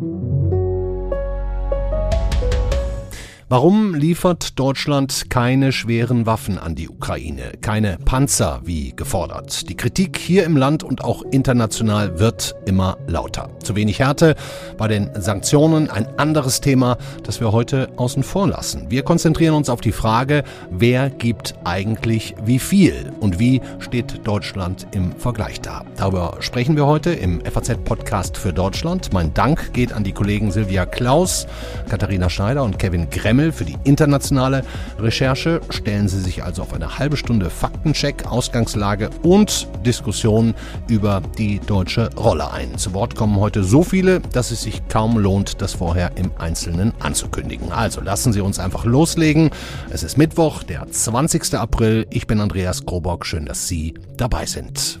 Thank you. Warum liefert Deutschland keine schweren Waffen an die Ukraine, keine Panzer wie gefordert? Die Kritik hier im Land und auch international wird immer lauter. Zu wenig Härte bei den Sanktionen, ein anderes Thema, das wir heute außen vor lassen. Wir konzentrieren uns auf die Frage, wer gibt eigentlich wie viel und wie steht Deutschland im Vergleich da? Darüber sprechen wir heute im FAZ-Podcast für Deutschland. Mein Dank geht an die Kollegen Silvia Klaus, Katharina Schneider und Kevin Gremmel Kreml für die internationale Recherche. Stellen Sie sich also auf eine halbe Stunde Faktencheck, Ausgangslage und Diskussion über die deutsche Rolle ein. Zu Wort kommen heute so viele, dass es sich kaum lohnt, das vorher im Einzelnen anzukündigen. Also lassen Sie uns einfach loslegen. Es ist Mittwoch, der 20. April. Ich bin Andreas Grobock. Schön, dass Sie dabei sind.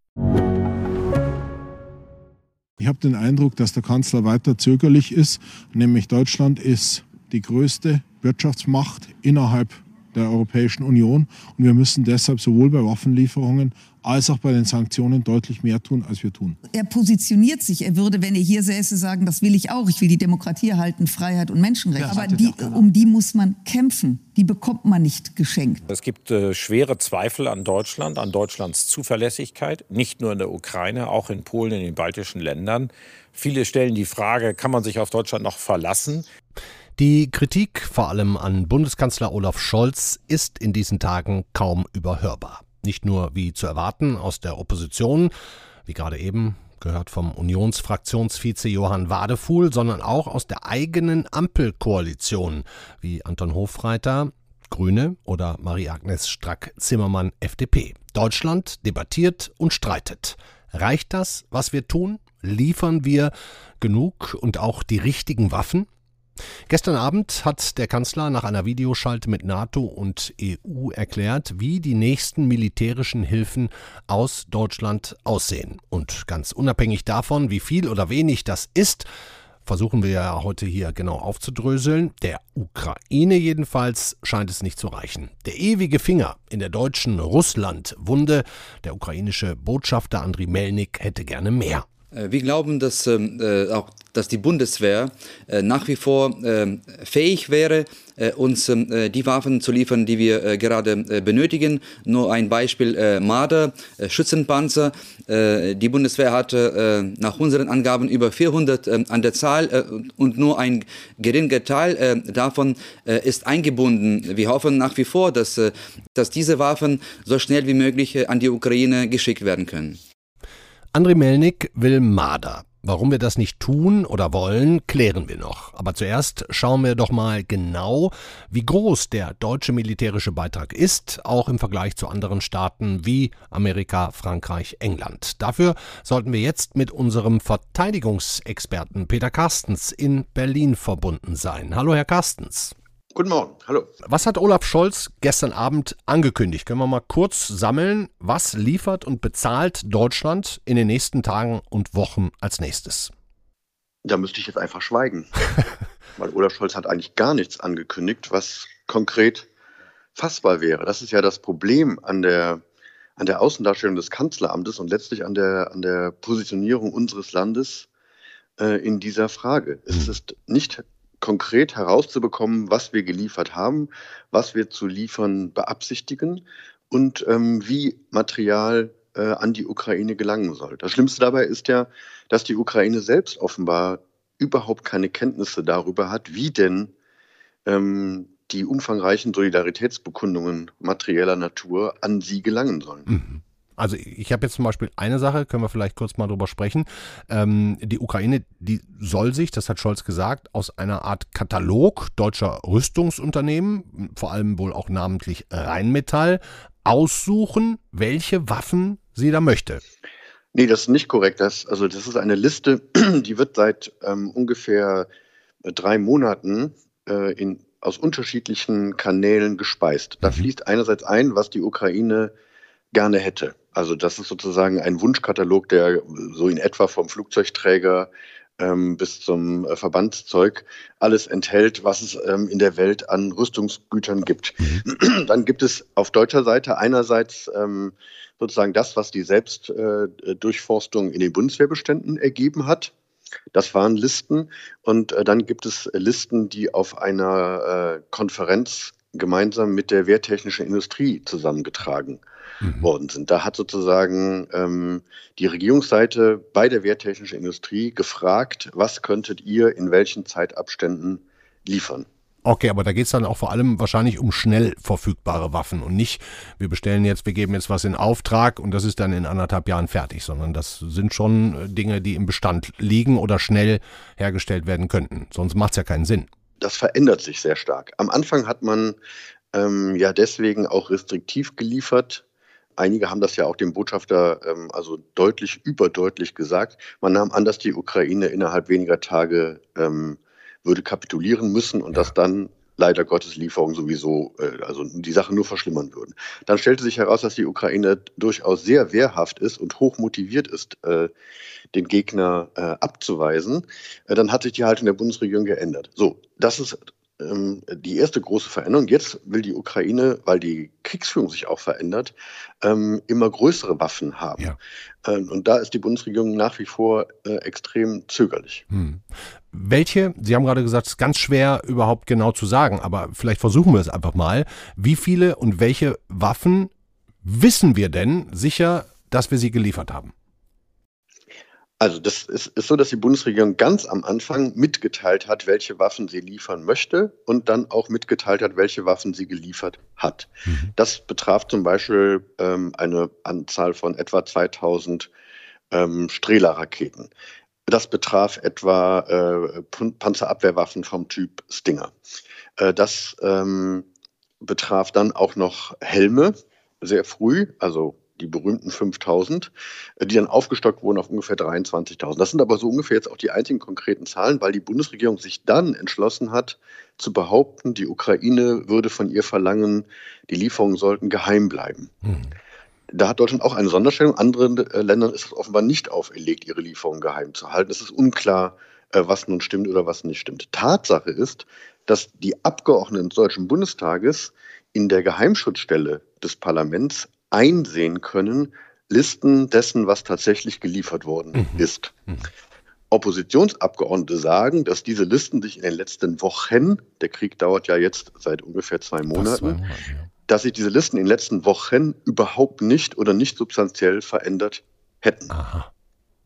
Ich habe den Eindruck, dass der Kanzler weiter zögerlich ist, nämlich Deutschland ist die größte Wirtschaftsmacht innerhalb der Europäischen Union und wir müssen deshalb sowohl bei Waffenlieferungen als auch bei den Sanktionen deutlich mehr tun, als wir tun. Er positioniert sich. Er würde, wenn er hier säße, sagen, das will ich auch. Ich will die Demokratie erhalten, Freiheit und Menschenrechte. Ja, Aber die, um die muss man kämpfen. Die bekommt man nicht geschenkt. Es gibt äh, schwere Zweifel an Deutschland, an Deutschlands Zuverlässigkeit. Nicht nur in der Ukraine, auch in Polen, in den baltischen Ländern. Viele stellen die Frage, kann man sich auf Deutschland noch verlassen? Die Kritik vor allem an Bundeskanzler Olaf Scholz ist in diesen Tagen kaum überhörbar. Nicht nur wie zu erwarten aus der Opposition, wie gerade eben gehört vom Unionsfraktionsvize Johann Wadefuhl, sondern auch aus der eigenen Ampelkoalition, wie Anton Hofreiter, Grüne oder Marie-Agnes Strack-Zimmermann, FDP. Deutschland debattiert und streitet. Reicht das, was wir tun? Liefern wir genug und auch die richtigen Waffen? Gestern Abend hat der Kanzler nach einer Videoschalte mit NATO und EU erklärt, wie die nächsten militärischen Hilfen aus Deutschland aussehen. Und ganz unabhängig davon, wie viel oder wenig das ist, versuchen wir ja heute hier genau aufzudröseln. Der Ukraine jedenfalls scheint es nicht zu reichen. Der ewige Finger in der deutschen Russland-Wunde, der ukrainische Botschafter Andriy Melnik hätte gerne mehr. Äh, wir glauben, dass ähm, äh, auch dass die Bundeswehr äh, nach wie vor äh, fähig wäre, äh, uns ähm, äh, die Waffen zu liefern, die wir gerade benötigen. Nur ein Beispiel Marder, Schützenpanzer. die Bundeswehr hatte nach unseren Angaben über 400 ähm, an der Zahl und nur ein geringer Teil davon ist eingebunden. Wir hoffen nach wie vor, dass, dass diese Waffen so schnell wie möglich an die Ukraine geschickt werden können. André Melnik will Marder. Warum wir das nicht tun oder wollen, klären wir noch. Aber zuerst schauen wir doch mal genau, wie groß der deutsche militärische Beitrag ist, auch im Vergleich zu anderen Staaten wie Amerika, Frankreich, England. Dafür sollten wir jetzt mit unserem Verteidigungsexperten Peter Carstens in Berlin verbunden sein. Hallo, Herr Carstens. Guten Morgen, hallo. Was hat Olaf Scholz gestern Abend angekündigt? Können wir mal kurz sammeln, was liefert und bezahlt Deutschland in den nächsten Tagen und Wochen als nächstes? Da müsste ich jetzt einfach schweigen, weil Olaf Scholz hat eigentlich gar nichts angekündigt, was konkret fassbar wäre. Das ist ja das Problem an der, an der Außendarstellung des Kanzleramtes und letztlich an der, an der Positionierung unseres Landes äh, in dieser Frage. Es hm. ist nicht konkret herauszubekommen, was wir geliefert haben, was wir zu liefern beabsichtigen und ähm, wie Material äh, an die Ukraine gelangen soll. Das Schlimmste dabei ist ja, dass die Ukraine selbst offenbar überhaupt keine Kenntnisse darüber hat, wie denn ähm, die umfangreichen Solidaritätsbekundungen materieller Natur an sie gelangen sollen. Mhm. Also ich habe jetzt zum Beispiel eine Sache, können wir vielleicht kurz mal drüber sprechen. Ähm, die Ukraine, die soll sich, das hat Scholz gesagt, aus einer Art Katalog deutscher Rüstungsunternehmen, vor allem wohl auch namentlich Rheinmetall, aussuchen, welche Waffen sie da möchte. Nee, das ist nicht korrekt. Das, also das ist eine Liste, die wird seit ähm, ungefähr äh, drei Monaten äh, in, aus unterschiedlichen Kanälen gespeist. Da mhm. fließt einerseits ein, was die Ukraine gerne hätte. Also das ist sozusagen ein Wunschkatalog, der so in etwa vom Flugzeugträger ähm, bis zum äh, Verbandszeug alles enthält, was es ähm, in der Welt an Rüstungsgütern gibt. Mhm. Dann gibt es auf deutscher Seite einerseits ähm, sozusagen das, was die Selbstdurchforstung äh, in den Bundeswehrbeständen ergeben hat. Das waren Listen. Und äh, dann gibt es Listen, die auf einer äh, Konferenz gemeinsam mit der wehrtechnischen Industrie zusammengetragen mhm. worden sind. Da hat sozusagen ähm, die Regierungsseite bei der wehrtechnischen Industrie gefragt, was könntet ihr in welchen Zeitabständen liefern. Okay, aber da geht es dann auch vor allem wahrscheinlich um schnell verfügbare Waffen und nicht, wir bestellen jetzt, wir geben jetzt was in Auftrag und das ist dann in anderthalb Jahren fertig, sondern das sind schon äh, Dinge, die im Bestand liegen oder schnell hergestellt werden könnten. Sonst macht es ja keinen Sinn. Das verändert sich sehr stark. Am Anfang hat man ähm, ja deswegen auch restriktiv geliefert. Einige haben das ja auch dem Botschafter ähm, also deutlich, überdeutlich gesagt. Man nahm an, dass die Ukraine innerhalb weniger Tage ähm, würde kapitulieren müssen und ja. dass dann leider Gottes Lieferungen sowieso, äh, also die Sache nur verschlimmern würden. Dann stellte sich heraus, dass die Ukraine durchaus sehr wehrhaft ist und hoch motiviert ist, äh, den Gegner äh, abzuweisen. Äh, dann hat sich die Haltung der Bundesregierung geändert. So, das ist ähm, die erste große Veränderung. Jetzt will die Ukraine, weil die Kriegsführung sich auch verändert, ähm, immer größere Waffen haben. Ja. Ähm, und da ist die Bundesregierung nach wie vor äh, extrem zögerlich. Hm. Welche, Sie haben gerade gesagt, es ist ganz schwer überhaupt genau zu sagen, aber vielleicht versuchen wir es einfach mal. Wie viele und welche Waffen wissen wir denn sicher, dass wir sie geliefert haben? Also das ist, ist, so, dass die Bundesregierung ganz am Anfang mitgeteilt hat, welche Waffen sie liefern möchte und dann auch mitgeteilt hat, welche Waffen sie geliefert hat. Mhm. Das betraf zum Beispiel ähm, eine Anzahl von etwa 2000 ähm, Strehler-Raketen. Das betraf etwa äh, Panzerabwehrwaffen vom Typ Stinger. Äh, das ähm, betraf dann auch noch Helme sehr früh, also die berühmten 5000, äh, die dann aufgestockt wurden auf ungefähr 23.000. Das sind aber so ungefähr jetzt auch die einzigen konkreten Zahlen, weil die Bundesregierung sich dann entschlossen hat, zu behaupten, die Ukraine würde von ihr verlangen, die Lieferungen sollten geheim bleiben. Mhm. Da hat Deutschland auch eine Sonderstellung. Anderen äh, Ländern ist es offenbar nicht auferlegt, ihre Lieferungen geheim zu halten. Es ist unklar, äh, was nun stimmt oder was nicht stimmt. Tatsache ist, dass die Abgeordneten des Deutschen Bundestages in der Geheimschutzstelle des Parlaments einsehen können, Listen dessen, was tatsächlich geliefert worden mhm. ist. Mhm. Oppositionsabgeordnete sagen, dass diese Listen sich in den letzten Wochen, der Krieg dauert ja jetzt seit ungefähr zwei Monaten, zwei Monate, ja. dass sich diese Listen in den letzten Wochen überhaupt nicht oder nicht substanziell verändert hätten. Aha.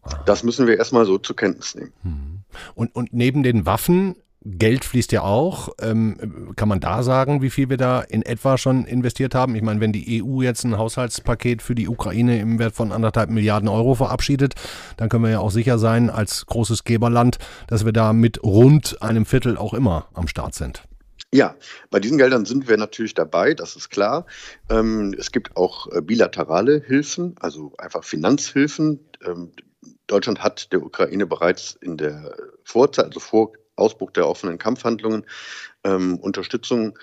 Aha. Das müssen wir erstmal so zur Kenntnis nehmen. Mhm. Und, und neben den Waffen Geld fließt ja auch. Ähm, kann man da sagen, wie viel wir da in etwa schon investiert haben? Ich meine, wenn die EU jetzt ein Haushaltspaket für die Ukraine im Wert von anderthalb Milliarden Euro verabschiedet, dann können wir ja auch sicher sein, als großes Geberland, dass wir da mit rund einem Viertel auch immer am Start sind. Ja, bei diesen Geldern sind wir natürlich dabei, das ist klar. Ähm, es gibt auch äh, bilaterale Hilfen, also einfach Finanzhilfen. Ähm, Deutschland hat der Ukraine bereits in der Vorzeit, also vor Ausbruch der offenen Kampfhandlungen ähm, Unterstützung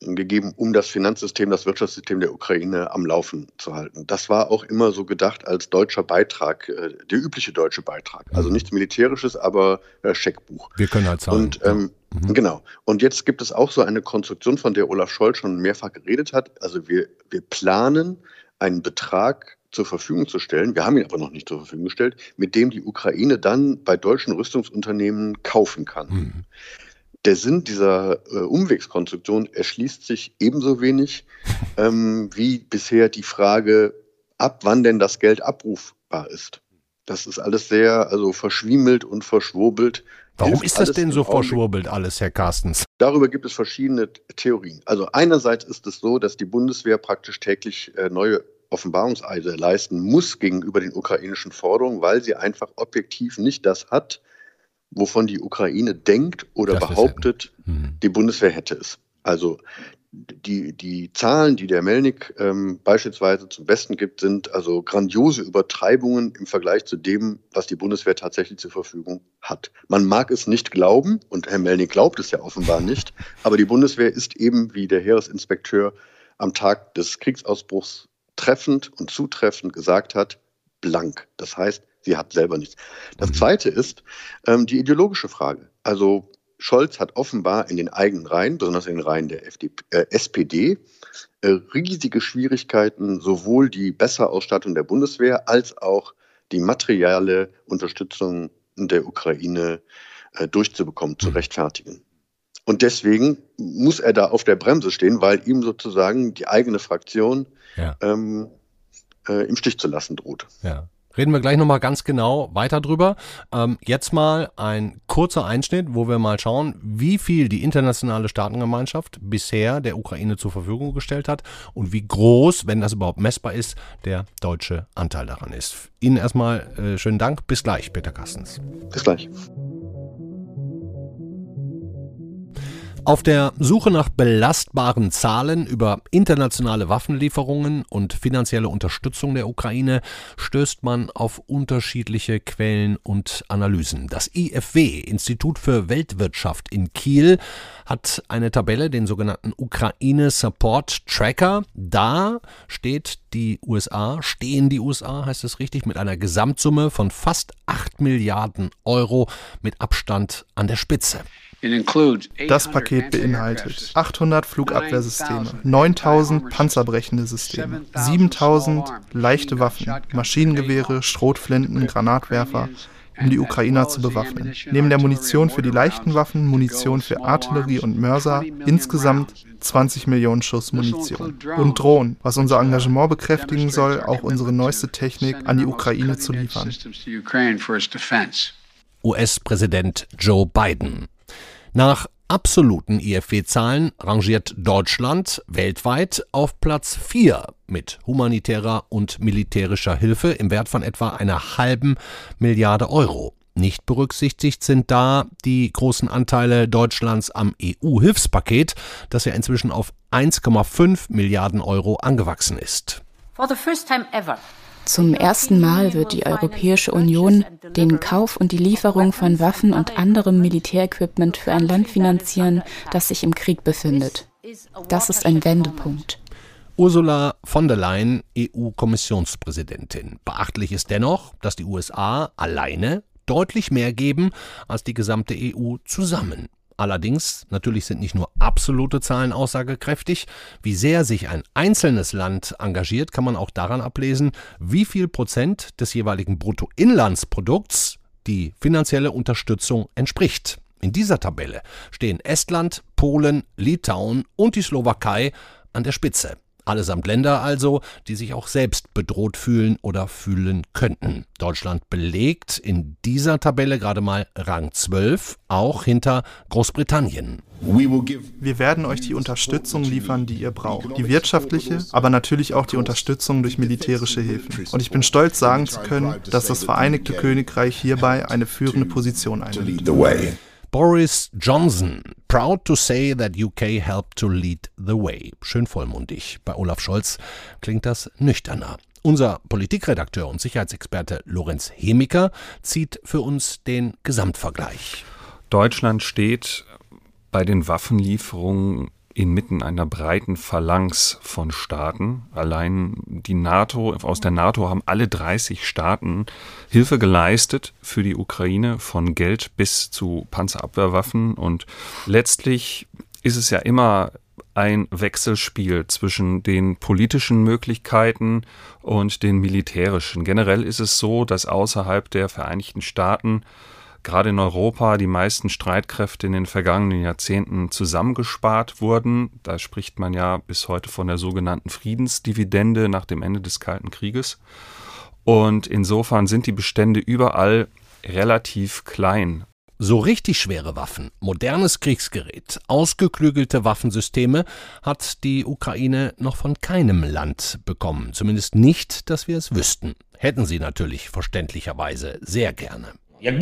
gegeben, um das Finanzsystem, das Wirtschaftssystem der Ukraine am Laufen zu halten. Das war auch immer so gedacht als deutscher Beitrag, äh, der übliche deutsche Beitrag. Also mhm. nichts Militärisches, aber äh, Scheckbuch. Wir können halt zahlen. Und ähm, mhm. genau. Und jetzt gibt es auch so eine Konstruktion, von der Olaf Scholz schon mehrfach geredet hat. Also wir, wir planen einen Betrag zur Verfügung zu stellen, wir haben ihn aber noch nicht zur Verfügung gestellt, mit dem die Ukraine dann bei deutschen Rüstungsunternehmen kaufen kann. Mhm. Der Sinn dieser äh, Umwegskonstruktion erschließt sich ebenso wenig ähm, wie bisher die Frage, ab wann denn das Geld abrufbar ist. Das ist alles sehr also verschwiemelt und verschwurbelt. Warum ist das denn so verschwurbelt alles, Herr Carstens? Darüber gibt es verschiedene Theorien. Also einerseits ist es so, dass die Bundeswehr praktisch täglich äh, neue Offenbarungseide leisten muss gegenüber den ukrainischen Forderungen, weil sie einfach objektiv nicht das hat, wovon die Ukraine denkt oder das behauptet, mhm. die Bundeswehr hätte es. Also die, die Zahlen, die der Melnik ähm, beispielsweise zum Besten gibt, sind also grandiose Übertreibungen im Vergleich zu dem, was die Bundeswehr tatsächlich zur Verfügung hat. Man mag es nicht glauben, und Herr Melnik glaubt es ja offenbar nicht, aber die Bundeswehr ist eben, wie der Heeresinspekteur am Tag des Kriegsausbruchs treffend und zutreffend gesagt hat, blank. Das heißt, sie hat selber nichts. Das Zweite ist ähm, die ideologische Frage. Also Scholz hat offenbar in den eigenen Reihen, besonders in den Reihen der FDP, äh, SPD, äh, riesige Schwierigkeiten, sowohl die Besserausstattung der Bundeswehr als auch die materielle Unterstützung der Ukraine äh, durchzubekommen, zu mhm. rechtfertigen. Und deswegen muss er da auf der Bremse stehen, weil ihm sozusagen die eigene Fraktion ja. ähm, äh, im Stich zu lassen droht. Ja. Reden wir gleich nochmal ganz genau weiter drüber. Ähm, jetzt mal ein kurzer Einschnitt, wo wir mal schauen, wie viel die internationale Staatengemeinschaft bisher der Ukraine zur Verfügung gestellt hat und wie groß, wenn das überhaupt messbar ist, der deutsche Anteil daran ist. Ihnen erstmal äh, schönen Dank. Bis gleich, Peter Kastens. Bis gleich. Auf der Suche nach belastbaren Zahlen über internationale Waffenlieferungen und finanzielle Unterstützung der Ukraine stößt man auf unterschiedliche Quellen und Analysen. Das IFW, Institut für Weltwirtschaft in Kiel, hat eine Tabelle, den sogenannten Ukraine Support Tracker. Da steht die USA, stehen die USA, heißt es richtig, mit einer Gesamtsumme von fast 8 Milliarden Euro mit Abstand an der Spitze. Das Paket beinhaltet 800 Flugabwehrsysteme, 9000 panzerbrechende Systeme, 7000 leichte Waffen, Maschinengewehre, Schrotflinten, Granatwerfer, um die Ukrainer zu bewaffnen. Neben der Munition für die leichten Waffen, Munition für Artillerie und Mörser, insgesamt 20 Millionen Schuss Munition. Und Drohnen, was unser Engagement bekräftigen soll, auch unsere neueste Technik an die Ukraine zu liefern. US-Präsident Joe Biden. Nach absoluten IFW-Zahlen rangiert Deutschland weltweit auf Platz 4 mit humanitärer und militärischer Hilfe im Wert von etwa einer halben Milliarde Euro. Nicht berücksichtigt sind da die großen Anteile Deutschlands am EU-Hilfspaket, das ja inzwischen auf 1,5 Milliarden Euro angewachsen ist. For the first time ever. Zum ersten Mal wird die Europäische Union den Kauf und die Lieferung von Waffen und anderem Militärequipment für ein Land finanzieren, das sich im Krieg befindet. Das ist ein Wendepunkt. Ursula von der Leyen, EU-Kommissionspräsidentin. Beachtlich ist dennoch, dass die USA alleine deutlich mehr geben als die gesamte EU zusammen. Allerdings, natürlich sind nicht nur absolute Zahlen aussagekräftig. Wie sehr sich ein einzelnes Land engagiert, kann man auch daran ablesen, wie viel Prozent des jeweiligen Bruttoinlandsprodukts die finanzielle Unterstützung entspricht. In dieser Tabelle stehen Estland, Polen, Litauen und die Slowakei an der Spitze. Allesamt Länder also, die sich auch selbst bedroht fühlen oder fühlen könnten. Deutschland belegt in dieser Tabelle gerade mal Rang 12, auch hinter Großbritannien. Wir werden euch die Unterstützung liefern, die ihr braucht. Die wirtschaftliche, aber natürlich auch die Unterstützung durch militärische Hilfen. Und ich bin stolz sagen zu können, dass das Vereinigte Königreich hierbei eine führende Position einnimmt. Boris Johnson, proud to say that UK helped to lead the way. Schön vollmundig. Bei Olaf Scholz klingt das nüchterner. Unser Politikredakteur und Sicherheitsexperte Lorenz Hemiker zieht für uns den Gesamtvergleich. Deutschland steht bei den Waffenlieferungen inmitten einer breiten Phalanx von Staaten. Allein die NATO, aus der NATO haben alle 30 Staaten Hilfe geleistet für die Ukraine, von Geld bis zu Panzerabwehrwaffen. Und letztlich ist es ja immer ein Wechselspiel zwischen den politischen Möglichkeiten und den militärischen. Generell ist es so, dass außerhalb der Vereinigten Staaten gerade in Europa die meisten Streitkräfte in den vergangenen Jahrzehnten zusammengespart wurden. Da spricht man ja bis heute von der sogenannten Friedensdividende nach dem Ende des Kalten Krieges. Und insofern sind die Bestände überall relativ klein. So richtig schwere Waffen, modernes Kriegsgerät, ausgeklügelte Waffensysteme hat die Ukraine noch von keinem Land bekommen. Zumindest nicht, dass wir es wüssten. Hätten sie natürlich verständlicherweise sehr gerne. Wenn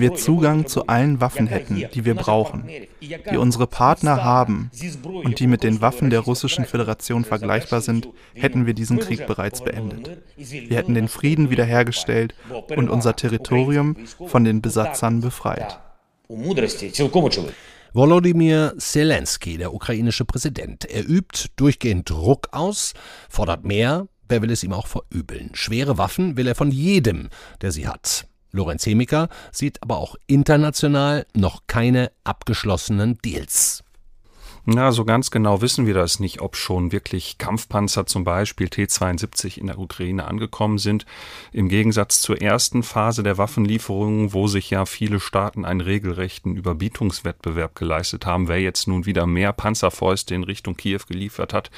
wir Zugang zu allen Waffen hätten, die wir brauchen, die unsere Partner haben und die mit den Waffen der Russischen Föderation vergleichbar sind, hätten wir diesen Krieg bereits beendet. Wir hätten den Frieden wiederhergestellt und unser Territorium von den Besatzern befreit. Volodymyr Zelensky, der ukrainische Präsident, er übt durchgehend Druck aus, fordert mehr, wer will es ihm auch verübeln. Schwere Waffen will er von jedem, der sie hat. Lorenz Hemiker sieht aber auch international noch keine abgeschlossenen Deals. Na, so ganz genau wissen wir das nicht, ob schon wirklich Kampfpanzer zum Beispiel T-72 in der Ukraine angekommen sind. Im Gegensatz zur ersten Phase der Waffenlieferungen, wo sich ja viele Staaten einen regelrechten Überbietungswettbewerb geleistet haben, wer jetzt nun wieder mehr Panzerfäuste in Richtung Kiew geliefert hat,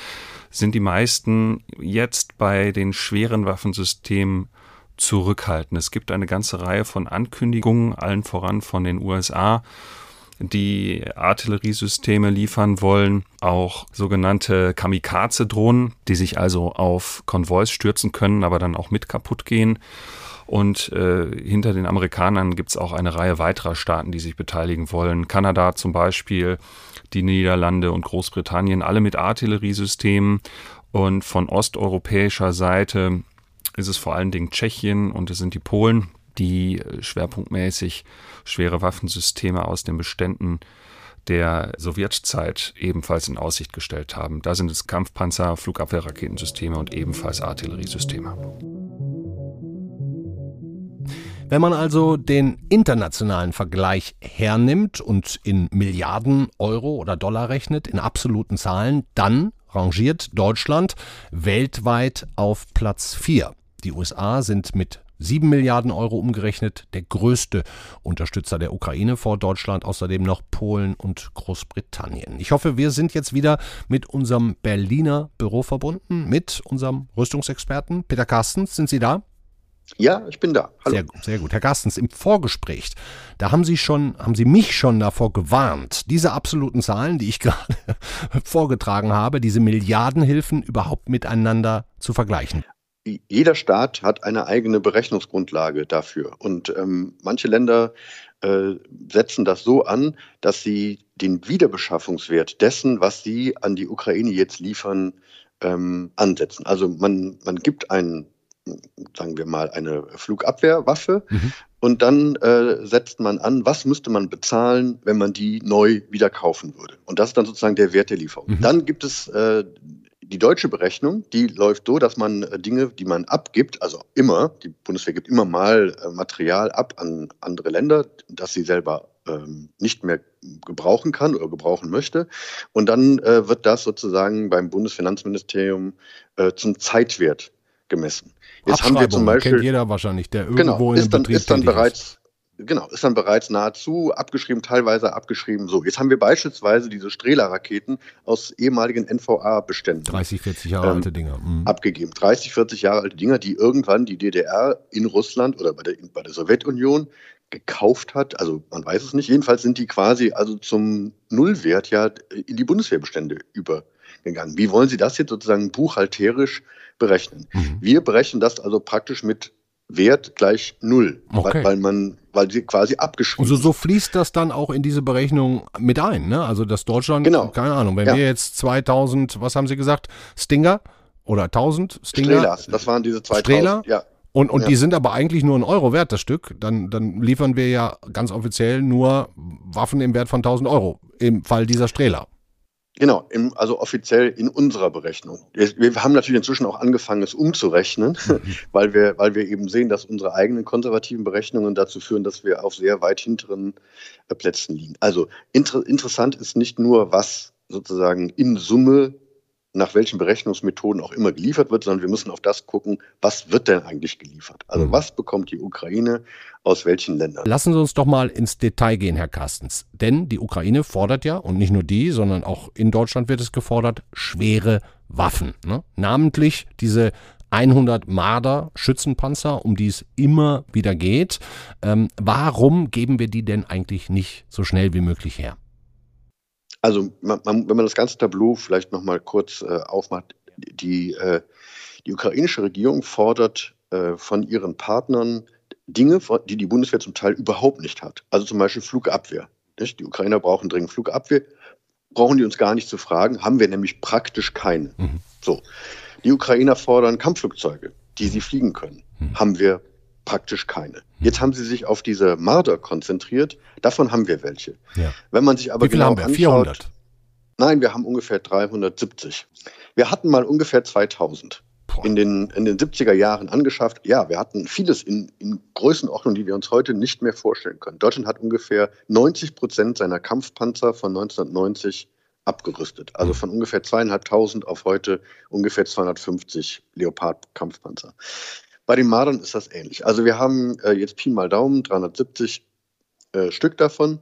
sind die meisten jetzt bei den schweren Waffensystemen zurückhaltend. Es gibt eine ganze Reihe von Ankündigungen, allen voran von den USA die Artilleriesysteme liefern wollen, auch sogenannte Kamikaze-Drohnen, die sich also auf Konvois stürzen können, aber dann auch mit kaputt gehen. Und äh, hinter den Amerikanern gibt es auch eine Reihe weiterer Staaten, die sich beteiligen wollen. Kanada zum Beispiel, die Niederlande und Großbritannien, alle mit Artilleriesystemen. Und von osteuropäischer Seite ist es vor allen Dingen Tschechien und es sind die Polen, die schwerpunktmäßig schwere Waffensysteme aus den Beständen der Sowjetzeit ebenfalls in Aussicht gestellt haben. Da sind es Kampfpanzer, Flugabwehrraketensysteme und ebenfalls Artilleriesysteme. Wenn man also den internationalen Vergleich hernimmt und in Milliarden Euro oder Dollar rechnet, in absoluten Zahlen, dann rangiert Deutschland weltweit auf Platz 4. Die USA sind mit 7 Milliarden Euro umgerechnet, der größte Unterstützer der Ukraine vor Deutschland, außerdem noch Polen und Großbritannien. Ich hoffe, wir sind jetzt wieder mit unserem Berliner Büro verbunden, mit unserem Rüstungsexperten Peter Carstens. Sind Sie da? Ja, ich bin da. Hallo. Sehr gut, sehr gut. Herr Carstens, im Vorgespräch, da haben Sie schon, haben Sie mich schon davor gewarnt, diese absoluten Zahlen, die ich gerade vorgetragen habe, diese Milliardenhilfen überhaupt miteinander zu vergleichen jeder Staat hat eine eigene Berechnungsgrundlage dafür. Und ähm, manche Länder äh, setzen das so an, dass sie den Wiederbeschaffungswert dessen, was sie an die Ukraine jetzt liefern, ähm, ansetzen. Also man, man gibt einen, sagen wir mal, eine Flugabwehrwaffe mhm. und dann äh, setzt man an, was müsste man bezahlen, wenn man die neu wieder kaufen würde. Und das ist dann sozusagen der Wert der Lieferung. Mhm. Dann gibt es äh, die deutsche Berechnung, die läuft so, dass man äh, Dinge, die man abgibt, also immer, die Bundeswehr gibt immer mal äh, Material ab an andere Länder, das sie selber ähm, nicht mehr gebrauchen kann oder gebrauchen möchte. Und dann äh, wird das sozusagen beim Bundesfinanzministerium äh, zum Zeitwert gemessen. Jetzt haben wir zum Beispiel kennt jeder wahrscheinlich, der irgendwo genau, in ist dann, ist dann bereits Genau, ist dann bereits nahezu abgeschrieben, teilweise abgeschrieben. So, jetzt haben wir beispielsweise diese Strehler-Raketen aus ehemaligen NVA-Beständen. 30, 40 Jahre ähm, alte Dinger. Mhm. Abgegeben. 30, 40 Jahre alte Dinger, die irgendwann die DDR in Russland oder bei der, bei der Sowjetunion gekauft hat. Also man weiß es nicht. Jedenfalls sind die quasi also zum Nullwert ja in die Bundeswehrbestände übergegangen. Wie wollen Sie das jetzt sozusagen buchhalterisch berechnen? Mhm. Wir berechnen das also praktisch mit Wert gleich null, okay. weil, man, weil sie quasi abgeschrieben Also so fließt das dann auch in diese Berechnung mit ein, ne? Also dass Deutschland, genau. keine Ahnung, wenn ja. wir jetzt 2000, was haben Sie gesagt, Stinger oder 1000 Stinger? Strehlers, das waren diese 2000, Strehler? ja. Und, und ja. die sind aber eigentlich nur ein Euro wert, das Stück. Dann, dann liefern wir ja ganz offiziell nur Waffen im Wert von 1000 Euro, im Fall dieser Strehler. Genau, im, also offiziell in unserer Berechnung. Wir, haben natürlich inzwischen auch angefangen, es umzurechnen, weil, wir, weil wir eben sehen, dass unsere eigenen konservativen Berechnungen dazu führen, dass wir auf sehr weit hinteren äh, Plätzen liegen. Also inter, interessant ist nicht nur, was sozusagen in Summe nach welchen Berechnungsmethoden auch immer geliefert wird, sondern wir müssen auf das gucken, was wird denn eigentlich geliefert? Also mhm. was bekommt die Ukraine aus welchen Ländern? Lassen Sie uns doch mal ins Detail gehen, Herr Carstens. Denn die Ukraine fordert ja, und nicht nur die, sondern auch in Deutschland wird es gefordert, schwere Waffen. Ne? Namentlich diese 100 Marder Schützenpanzer, um die es immer wieder geht. Ähm, warum geben wir die denn eigentlich nicht so schnell wie möglich her? Also man, man, wenn man das ganze Tableau vielleicht noch mal kurz äh, aufmacht, die, äh, die ukrainische Regierung fordert äh, von ihren Partnern Dinge, die die Bundeswehr zum Teil überhaupt nicht hat. Also zum Beispiel Flugabwehr. Nicht? Die Ukrainer brauchen dringend Flugabwehr. Brauchen die uns gar nicht zu fragen, haben wir nämlich praktisch keine. Mhm. So. Die Ukrainer fordern Kampfflugzeuge, die sie fliegen können. Mhm. Haben wir praktisch keine. Jetzt haben sie sich auf diese Marder konzentriert. Davon haben wir welche. Ja. Wenn man sich aber Wie viel genau haben wir? anschaut, 400? Nein, wir haben ungefähr 370. Wir hatten mal ungefähr 2000 in den, in den 70er Jahren angeschafft. Ja, wir hatten vieles in, in Größenordnung, die wir uns heute nicht mehr vorstellen können. Deutschland hat ungefähr 90 Prozent seiner Kampfpanzer von 1990 abgerüstet. Also von ungefähr zweieinhalbtausend auf heute ungefähr 250 Leopard-Kampfpanzer. Bei den Mardern ist das ähnlich. Also wir haben äh, jetzt Pi mal Daumen 370 äh, Stück davon.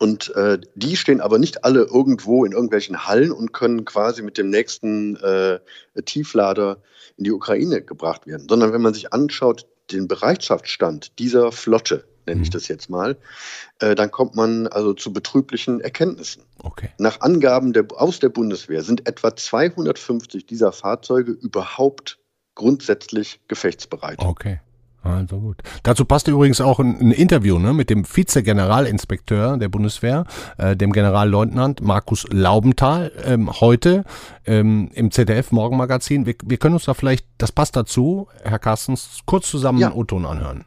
Und äh, die stehen aber nicht alle irgendwo in irgendwelchen Hallen und können quasi mit dem nächsten äh, Tieflader in die Ukraine gebracht werden, sondern wenn man sich anschaut, den Bereitschaftsstand dieser Flotte, nenne ich das jetzt mal, äh, dann kommt man also zu betrüblichen Erkenntnissen. Okay. Nach Angaben der, aus der Bundeswehr sind etwa 250 dieser Fahrzeuge überhaupt grundsätzlich gefechtsbereit. Okay. Also gut. Dazu passt übrigens auch ein, ein Interview ne, mit dem Vize-Generalinspekteur der Bundeswehr, äh, dem Generalleutnant Markus Laubenthal, ähm, heute ähm, im ZDF-Morgenmagazin. Wir, wir können uns da vielleicht, das passt dazu, Herr Carstens, kurz zusammen Ja. O-Ton anhören.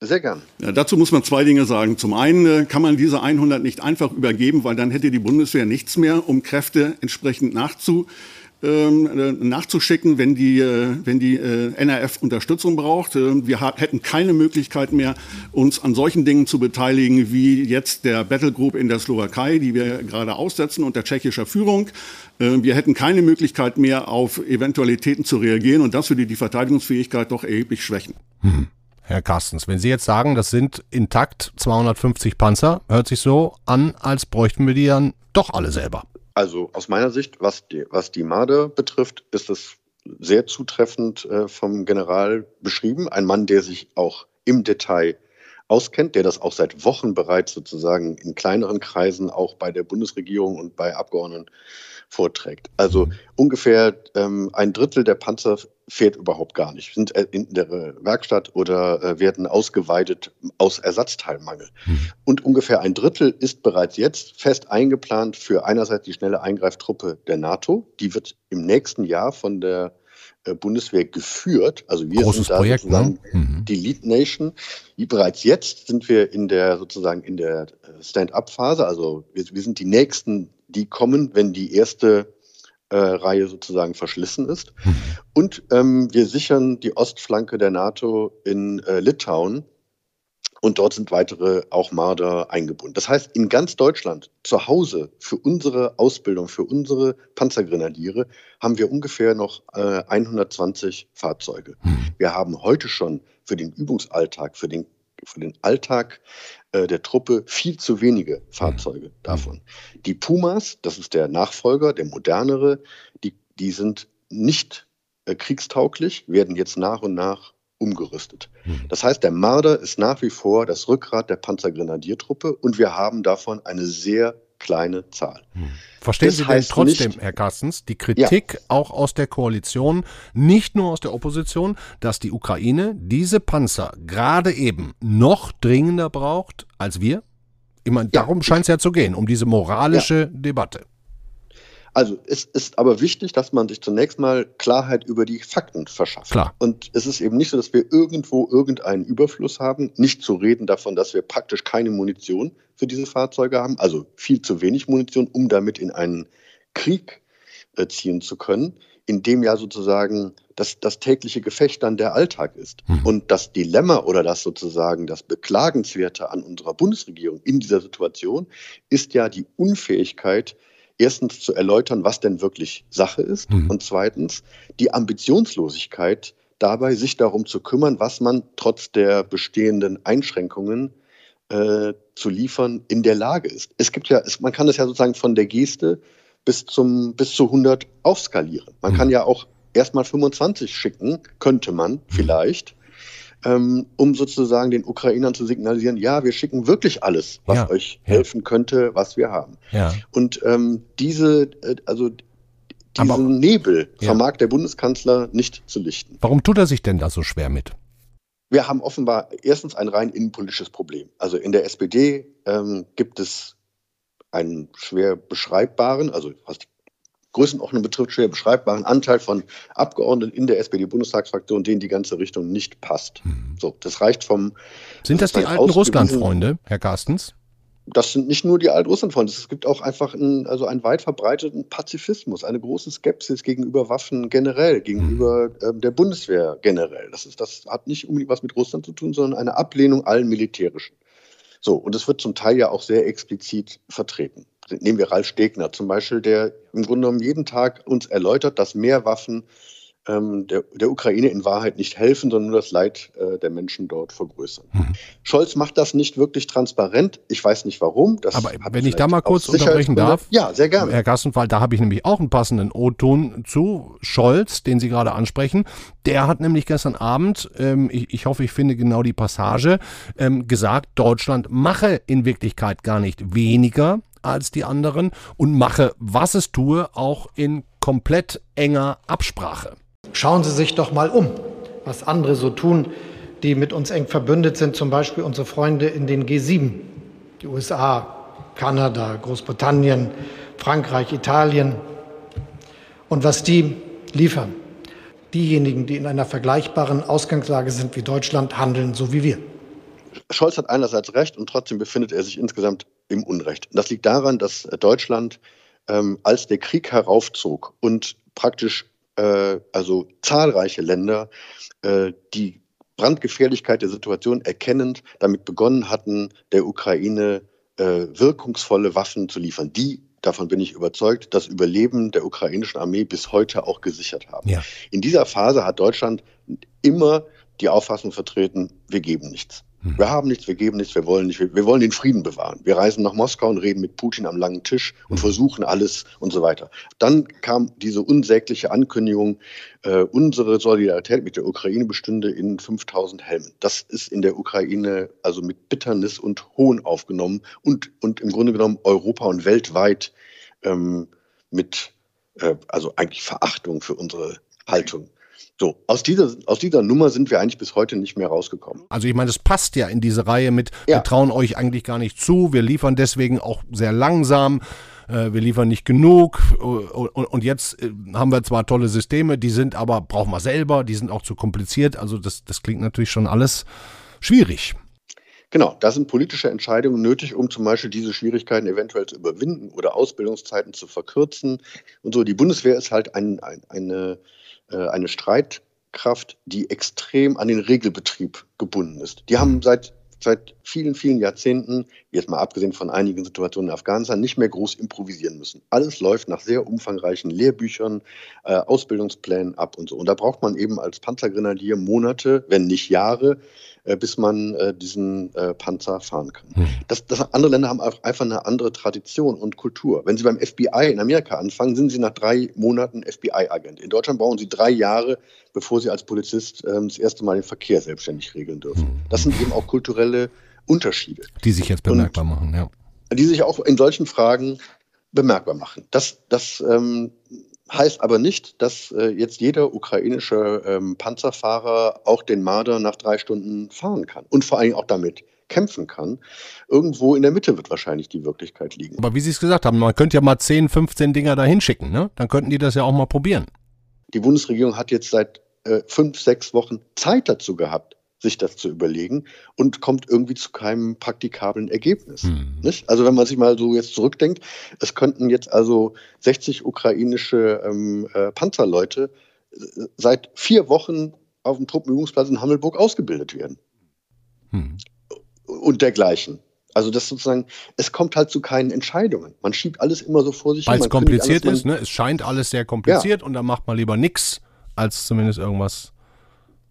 Sehr gern. Ja, dazu muss man zwei Dinge sagen. Zum einen äh, kann man diese 100 nicht einfach übergeben, weil dann hätte die Bundeswehr nichts mehr, um Kräfte entsprechend nachzu, ähm, äh, nachzuschicken, wenn die, äh, wenn die äh, NRF Unterstützung braucht. Äh, wir hätten keine Möglichkeit mehr, uns an solchen Dingen zu beteiligen, wie jetzt der Battle Group in der Slowakei, die wir gerade aussetzen unter tschechischer Führung. Äh, wir hätten keine Möglichkeit mehr, auf Eventualitäten zu reagieren und das würde die Verteidigungsfähigkeit doch erheblich schwächen. Hm. Herr Carstens, wenn Sie jetzt sagen, das sind intakt 250 Panzer, hört sich so an, als bräuchten wir die dann doch alle selber. Also aus meiner Sicht, was die, was die Marder betrifft, ist es sehr zutreffend äh, vom General beschrieben. Ein Mann, der sich auch im Detail auskennt, der das auch seit Wochen bereits sozusagen in kleineren Kreisen auch bei der Bundesregierung und bei Abgeordneten vorträgt. Also ungefähr ähm, ein Drittel der Panzer fährt überhaupt gar nicht, sind äh, in der Werkstatt oder äh, werden ausgeweitet aus Ersatzteilmangel. Und ungefähr ein Drittel ist bereits jetzt fest eingeplant für einerseits die schnelle Eingreiftruppe der NATO. Die wird im nächsten Jahr von der äh, Bundeswehr geführt. Also wir Großes sind da Projekt, sozusagen ne? Mhm. die Lead Nation. Wie bereits jetzt sind wir in der sozusagen in der äh, Stand-up-Phase. Also wir, wir sind die nächsten, die kommen, wenn die erste äh, Reihe sozusagen verschlissen ist. Und ähm, wir sichern die Ostflanke der NATO in äh, Litauen. Und dort sind weitere auch Marder eingebunden. Das heißt, in ganz Deutschland zu Hause für unsere Ausbildung, für unsere Panzergrenadiere haben wir ungefähr noch äh, 120 Fahrzeuge. Wir haben heute schon für den Übungsalltag, für den, für den Alltag äh, der Truppe viel zu wenige Fahrzeuge davon. Die Pumas, das ist der Nachfolger, der modernere, die, die sind nicht äh, kriegstauglich, werden jetzt nach und nach umgerüstet. Das heißt, der Marder ist nach wie vor das Rückgrat der Panzergrenadiertruppe und wir haben davon eine sehr kleine Zahl. Verstehen Das Sie denn trotzdem, nicht- Herr Carstens, die Kritik auch aus der Koalition, nicht nur aus der Opposition, dass die Ukraine diese Panzer gerade eben noch dringender braucht als wir? Ich meine, darum scheint es ja zu gehen, um diese moralische Debatte. Also es ist aber wichtig, dass man sich zunächst mal Klarheit über die Fakten verschafft. Klar. Und es ist eben nicht so, dass wir irgendwo irgendeinen Überfluss haben. Nicht zu reden davon, dass wir praktisch keine Munition für diese Fahrzeuge haben, also viel zu wenig Munition, um damit in einen Krieg äh, ziehen zu können, in dem ja sozusagen das, das tägliche Gefecht dann der Alltag ist. Und das Dilemma oder das sozusagen das Beklagenswerte an unserer Bundesregierung in dieser Situation ist ja die Unfähigkeit, erstens zu erläutern, was denn wirklich Sache ist und zweitens die Ambitionslosigkeit dabei, sich darum zu kümmern, was man trotz der bestehenden Einschränkungen äh, zu liefern in der Lage ist. Es gibt ja, es, man kann das ja sozusagen von der Geste bis zum bis zu 100 aufskalieren. Man kann ja auch erstmal 25 schicken, könnte man vielleicht, ähm, um sozusagen den Ukrainern zu signalisieren, ja, wir schicken wirklich alles, was Ja, euch helfen könnte, was wir haben. Ja. Und ähm, diese, äh, also diesen Aber- Nebel Ja. vermag der Bundeskanzler nicht zu lichten. Warum tut er sich denn da so schwer mit? Wir haben offenbar erstens ein rein innenpolitisches Problem. Also in der SPD ähm, gibt es einen schwer beschreibbaren, also was die Größenordnung betrifft, schwer beschreibbaren Anteil von Abgeordneten in der SPD-Bundestagsfraktion, denen die ganze Richtung nicht passt. Mhm. So, das reicht vom. Sind das, das die alten Russland-Freunde, Herr Carstens? das sind nicht nur die Alt-Russland-Freunde, es gibt auch einfach einen, also einen weit verbreiteten Pazifismus, eine große Skepsis gegenüber Waffen generell, gegenüber äh, der Bundeswehr generell. Das, ist, das hat nicht unbedingt was mit Russland zu tun, sondern eine Ablehnung allen Militärischen. So, und es wird zum Teil ja auch sehr explizit vertreten. Nehmen wir Ralf Stegner zum Beispiel, der im Grunde genommen jeden Tag uns erläutert, dass mehr Waffen ähm, der, der, Ukraine in Wahrheit nicht helfen, sondern nur das Leid äh, der Menschen dort vergrößern. Mhm. Scholz macht das nicht wirklich transparent. Ich weiß nicht warum. Das Aber wenn ich da mal kurz unterbrechen darf. Ja, sehr gerne. Herr Gassenfall, da habe ich nämlich auch einen passenden O-Ton zu Scholz, den Sie gerade ansprechen. Der hat nämlich gestern Abend, ähm, ich, ich, hoffe, ich finde genau die Passage, ähm, gesagt, Deutschland mache in Wirklichkeit gar nicht weniger als die anderen und mache, was es tue, auch in komplett enger Absprache. Schauen Sie sich doch mal um, was andere so tun, die mit uns eng verbündet sind, zum Beispiel unsere Freunde in den G7, die USA, Kanada, Großbritannien, Frankreich, Italien und was die liefern. Diejenigen, die in einer vergleichbaren Ausgangslage sind wie Deutschland, handeln so wie wir. Scholz hat einerseits recht und trotzdem befindet er sich insgesamt im Unrecht. Das liegt daran, dass Deutschland, ähm, als der Krieg heraufzog und praktisch äh, also zahlreiche Länder, äh, die Brandgefährlichkeit der Situation erkennend damit begonnen hatten, der Ukraine äh, wirkungsvolle Waffen zu liefern, die davon bin ich überzeugt, das Überleben der ukrainischen Armee bis heute auch gesichert haben. Ja. In dieser Phase hat Deutschland immer die Auffassung vertreten, wir geben nichts. Hm. Wir haben nichts, wir geben nichts, wir wollen nicht, wir, wollen den Frieden bewahren. Wir reisen nach Moskau und reden mit Putin am langen Tisch und hm. versuchen alles und so weiter. Dann kam diese unsägliche Ankündigung, äh, unsere Solidarität mit der Ukraine bestünde in 5000 Helmen. Das ist in der Ukraine also mit Bitternis und Hohn aufgenommen und, und im Grunde genommen Europa und weltweit ähm, mit, äh, also eigentlich Verachtung für unsere Haltung so, aus dieser, aus dieser Nummer sind wir eigentlich bis heute nicht mehr rausgekommen. Also ich meine, das passt ja in diese Reihe mit, ja. wir trauen euch eigentlich gar nicht zu, wir liefern deswegen auch sehr langsam, äh, wir liefern nicht genug und, jetzt äh, haben wir zwar tolle Systeme, die sind aber, brauchen wir selber, die sind auch zu kompliziert, also das, das klingt natürlich schon alles schwierig. Genau, da sind politische Entscheidungen nötig, um zum Beispiel diese Schwierigkeiten eventuell zu überwinden oder Ausbildungszeiten zu verkürzen und so. Die Bundeswehr ist halt ein, ein, eine äh, eine Streitkraft, die extrem an den Regelbetrieb gebunden ist. Die haben seit seit vielen, vielen Jahrzehnten, jetzt mal abgesehen von einigen Situationen in Afghanistan, nicht mehr groß improvisieren müssen. Alles läuft nach sehr umfangreichen Lehrbüchern, äh, Ausbildungsplänen ab und so. Und da braucht man eben als Panzergrenadier Monate, wenn nicht Jahre, äh, bis man äh, diesen äh, Panzer fahren kann. Hm. Das, das, andere Länder haben einfach eine andere Tradition und Kultur. Wenn Sie beim FBI in Amerika anfangen, sind Sie nach drei Monaten FBI-Agent. In Deutschland brauchen Sie drei Jahre, bevor Sie als Polizist ähm, das erste Mal den Verkehr selbstständig regeln dürfen. Hm. Das sind eben auch kulturelle Unterschiede. Die sich jetzt bemerkbar und, machen, ja. Die sich auch in solchen Fragen bemerkbar machen. Das, das ähm, heißt aber nicht, dass äh, jetzt jeder ukrainische ähm, Panzerfahrer auch den Marder nach drei Stunden fahren kann und vor allem auch damit kämpfen kann. Irgendwo in der Mitte wird wahrscheinlich die Wirklichkeit liegen. Aber wie Sie es gesagt haben, man könnte ja mal 10, 15 Dinger da hinschicken, ne? Dann könnten die das ja auch mal probieren. Die Bundesregierung hat jetzt seit äh, fünf, sechs Wochen Zeit dazu gehabt, sich das zu überlegen und kommt irgendwie zu keinem praktikablen Ergebnis. Hm. Also wenn man sich mal so jetzt zurückdenkt, es könnten jetzt also 60 ukrainische ähm, äh, Panzerleute äh, seit vier Wochen auf dem Truppenübungsplatz in Hammelburg ausgebildet werden. Hm. Und dergleichen. Also das sozusagen, es kommt halt zu keinen Entscheidungen. Man schiebt alles immer so vor sich Weil es kompliziert alles, ist, ne? Es scheint alles sehr kompliziert ja. und dann macht man lieber nichts, als zumindest irgendwas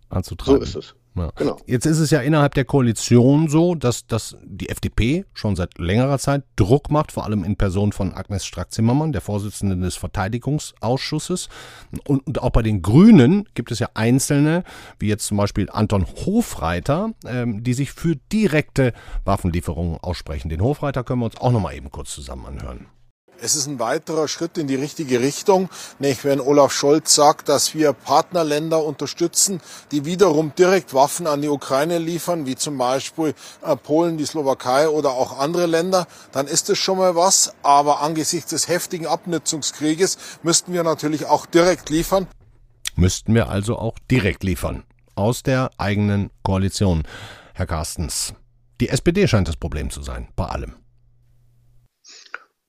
anzutragen. So ist es. Ja. Genau. Jetzt ist es ja innerhalb der Koalition so, dass, dass die FDP schon seit längerer Zeit Druck macht, vor allem in Person von Agnes Strack-Zimmermann, der Vorsitzenden des Verteidigungsausschusses. Und, und, auch bei den Grünen gibt es ja Einzelne, wie jetzt zum Beispiel Anton Hofreiter, ähm, die sich für direkte Waffenlieferungen aussprechen. Den Hofreiter können wir uns auch nochmal eben kurz zusammen anhören. Es ist ein weiterer Schritt in die richtige Richtung, nämlich wenn Olaf Scholz sagt, dass wir Partnerländer unterstützen, die wiederum direkt Waffen an die Ukraine liefern, wie zum Beispiel äh, Polen, die Slowakei oder auch andere Länder, dann ist es schon mal was. Aber angesichts des heftigen Abnutzungskrieges müssten wir natürlich auch direkt liefern. Müssten wir also auch direkt liefern. Aus der eigenen Koalition. Herr Carstens, die SPD scheint das Problem zu sein, bei allem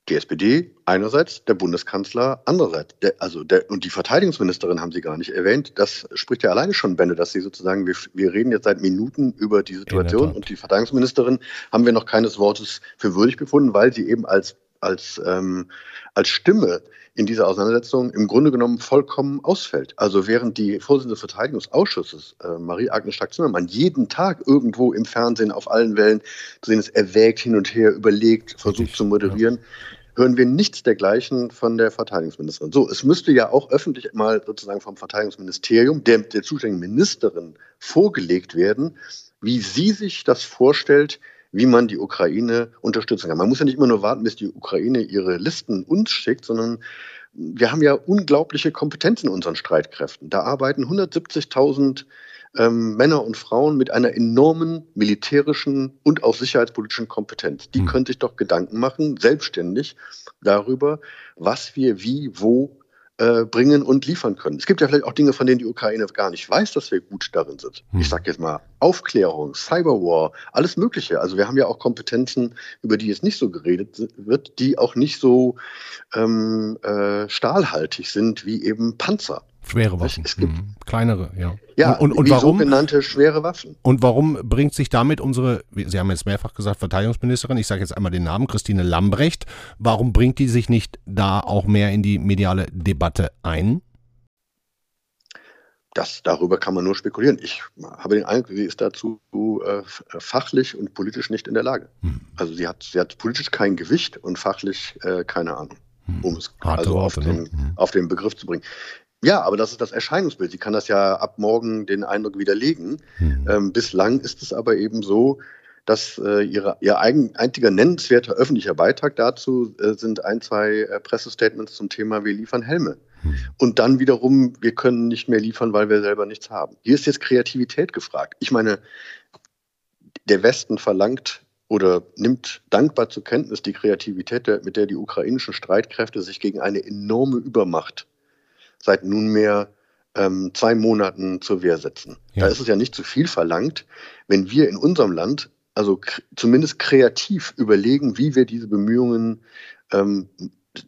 die SPD einerseits, der Bundeskanzler andererseits. Der, also der, und die Verteidigungsministerin haben Sie gar nicht erwähnt. Das spricht ja alleine schon Bände, dass Sie sozusagen, wir, wir reden jetzt seit Minuten über die Situation und die Verteidigungsministerin haben wir noch keines Wortes für würdig befunden, weil sie eben als, als, ähm, als Stimme in dieser Auseinandersetzung im Grunde genommen vollkommen ausfällt. Also während die Vorsitzende des Verteidigungsausschusses, äh, Marie-Agnes Stark-Zimmermann, jeden Tag irgendwo im Fernsehen auf allen Wellen zu sehen ist, erwägt, hin und her überlegt, versucht Richtig, zu moderieren, ja hören wir nichts dergleichen von der Verteidigungsministerin. So, es müsste ja auch öffentlich mal sozusagen vom Verteidigungsministerium, der, der zuständigen Ministerin, vorgelegt werden, wie sie sich das vorstellt, wie man die Ukraine unterstützen kann. Man muss ja nicht immer nur warten, bis die Ukraine ihre Listen uns schickt, sondern wir haben ja unglaubliche Kompetenzen in unseren Streitkräften. Da arbeiten 170.000 ähm, Männer und Frauen mit einer enormen militärischen und auch sicherheitspolitischen Kompetenz. Die mhm. können sich doch Gedanken machen, selbstständig darüber, was wir wie, wo äh, bringen und liefern können. Es gibt ja vielleicht auch Dinge, von denen die Ukraine gar nicht weiß, dass wir gut darin sind. Mhm. Ich sage jetzt mal Aufklärung, Cyberwar, alles Mögliche. Also wir haben ja auch Kompetenzen, über die jetzt nicht so geredet wird, die auch nicht so ähm, äh, stahlhaltig sind wie eben Panzer. Schwere Waffen. Es gibt mhm. kleinere, ja. Ja, und, und, und warum, sogenannte schwere Waffen. Und warum bringt sich damit unsere, Sie haben jetzt mehrfach gesagt, Verteidigungsministerin, ich sage jetzt einmal den Namen, Christine Lambrecht, warum bringt die sich nicht da auch mehr in die mediale Debatte ein? Das, darüber kann man nur spekulieren. Ich habe den Eindruck, sie ist dazu äh, fachlich und politisch nicht in der Lage. Hm. Also sie hat, sie hat politisch kein Gewicht und fachlich äh, keine Ahnung, hm. um es Harte also Worte, auf, den, ne? Hm. auf den Begriff zu bringen. Ja, aber das ist das Erscheinungsbild. Sie kann das ja ab morgen den Eindruck widerlegen. Mhm. Ähm, bislang ist es aber eben so, dass äh, ihre, ihr eigen, einziger nennenswerter öffentlicher Beitrag dazu äh, sind ein, zwei äh, Pressestatements zum Thema, wir liefern Helme. Mhm. Und dann wiederum, wir können nicht mehr liefern, weil wir selber nichts haben. Hier ist jetzt Kreativität gefragt. Ich meine, der Westen verlangt oder nimmt dankbar zur Kenntnis die Kreativität, mit der die ukrainischen Streitkräfte sich gegen eine enorme Übermacht seit nunmehr ähm, zwei Monaten zur Wehr setzen. Ja. Da ist es ja nicht zu viel verlangt, wenn wir in unserem Land also zumindest kreativ überlegen, wie wir diese Bemühungen ähm,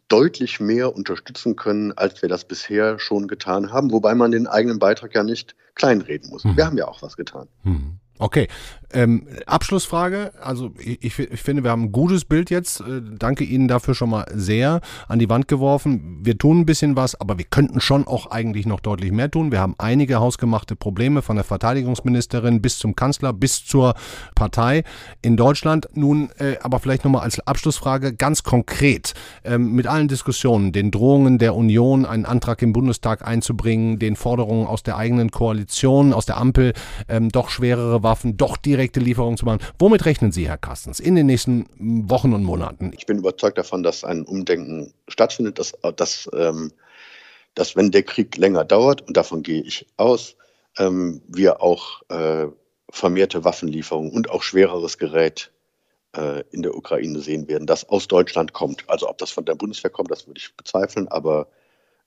deutlich mehr unterstützen können, als wir das bisher schon getan haben, wobei man den eigenen Beitrag ja nicht kleinreden muss. Mhm. Wir haben ja auch was getan. Mhm. Okay. Ähm, Abschlussfrage. Also ich, ich, finde, wir haben ein gutes Bild jetzt. Äh, danke Ihnen dafür schon mal sehr an die Wand geworfen. Wir tun ein bisschen was, aber wir könnten schon auch eigentlich noch deutlich mehr tun. Wir haben einige hausgemachte Probleme von der Verteidigungsministerin bis zum Kanzler, bis zur Partei in Deutschland. Nun, äh, aber vielleicht nochmal als Abschlussfrage ganz konkret ähm, mit allen Diskussionen, den Drohungen der Union, einen Antrag im Bundestag einzubringen, den Forderungen aus der eigenen Koalition, aus der Ampel, ähm, doch schwerere Waffen, doch direkte Lieferungen zu machen. Womit rechnen Sie, Herr Carstens, in den nächsten Wochen und Monaten? Ich bin überzeugt davon, dass ein Umdenken stattfindet, dass, dass, ähm, dass wenn der Krieg länger dauert, und davon gehe ich aus, ähm, wir auch äh, vermehrte Waffenlieferungen und auch schwereres Gerät äh, in der Ukraine sehen werden, das aus Deutschland kommt. Also ob das von der Bundeswehr kommt, das würde ich bezweifeln, aber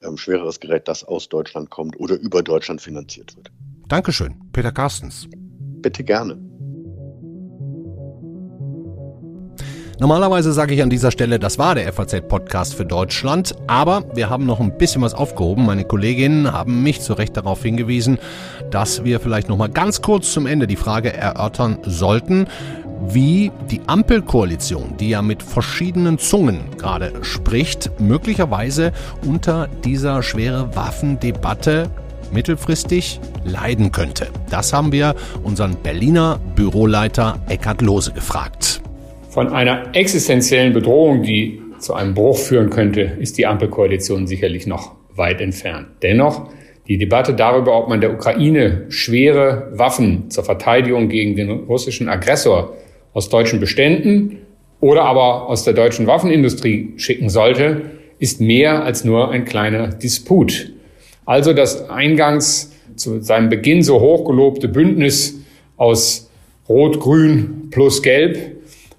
ähm, schwereres Gerät, das aus Deutschland kommt oder über Deutschland finanziert wird. Dankeschön, Peter Carstens. Bitte gerne. Normalerweise sage ich an dieser Stelle, das war der FAZ-Podcast für Deutschland, aber wir haben noch ein bisschen was aufgehoben. Meine Kolleginnen haben mich zu Recht darauf hingewiesen, dass wir vielleicht noch mal ganz kurz zum Ende die Frage erörtern sollten, wie die Ampelkoalition, die ja mit verschiedenen Zungen gerade spricht, möglicherweise unter dieser schwere Waffendebatte mittelfristig leiden könnte. Das haben wir unseren Berliner Büroleiter Eckhard Lose gefragt. Von einer existenziellen Bedrohung, die zu einem Bruch führen könnte, ist die Ampelkoalition sicherlich noch weit entfernt. Dennoch, die Debatte darüber, ob man der Ukraine schwere Waffen zur Verteidigung gegen den russischen Aggressor aus deutschen Beständen oder aber aus der deutschen Waffenindustrie schicken sollte, ist mehr als nur ein kleiner Disput. Also das eingangs zu seinem Beginn so hochgelobte Bündnis aus Rot, Grün plus Gelb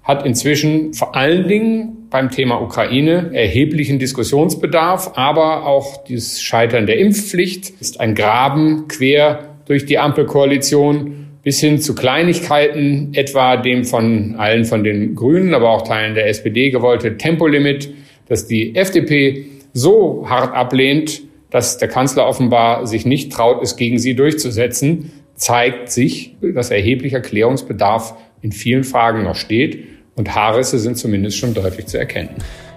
hat inzwischen vor allen Dingen beim Thema Ukraine erheblichen Diskussionsbedarf, aber auch das Scheitern der Impfpflicht ist ein Graben quer durch die Ampelkoalition bis hin zu Kleinigkeiten, etwa dem von allen von den Grünen, aber auch Teilen der SPD gewollte Tempolimit, das die FDP so hart ablehnt, dass der Kanzler offenbar sich nicht traut, es gegen sie durchzusetzen, zeigt sich, dass erheblicher Klärungsbedarf in vielen Fragen noch steht und Haarrisse sind zumindest schon deutlich zu erkennen.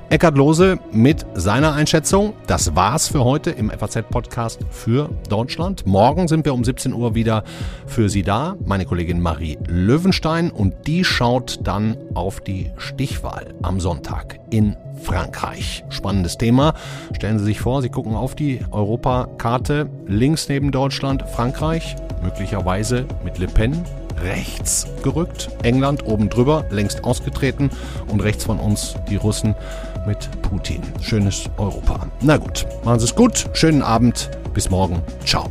Eckhard Lose mit seiner Einschätzung. Das war's für heute im FAZ-Podcast für Deutschland. Morgen sind wir um 17 Uhr wieder für Sie da. Meine Kollegin Marie Löwenstein und die schaut dann auf die Stichwahl am Sonntag in Frankreich. Spannendes Thema. Stellen Sie sich vor, Sie gucken auf die Europakarte. Links neben Deutschland Frankreich, möglicherweise mit Le Pen rechts gerückt. England oben drüber, längst ausgetreten. Und rechts von uns die Russen mit Putin. Schönes Europa. Na gut, machen Sie es gut. Schönen Abend. Bis morgen. Ciao.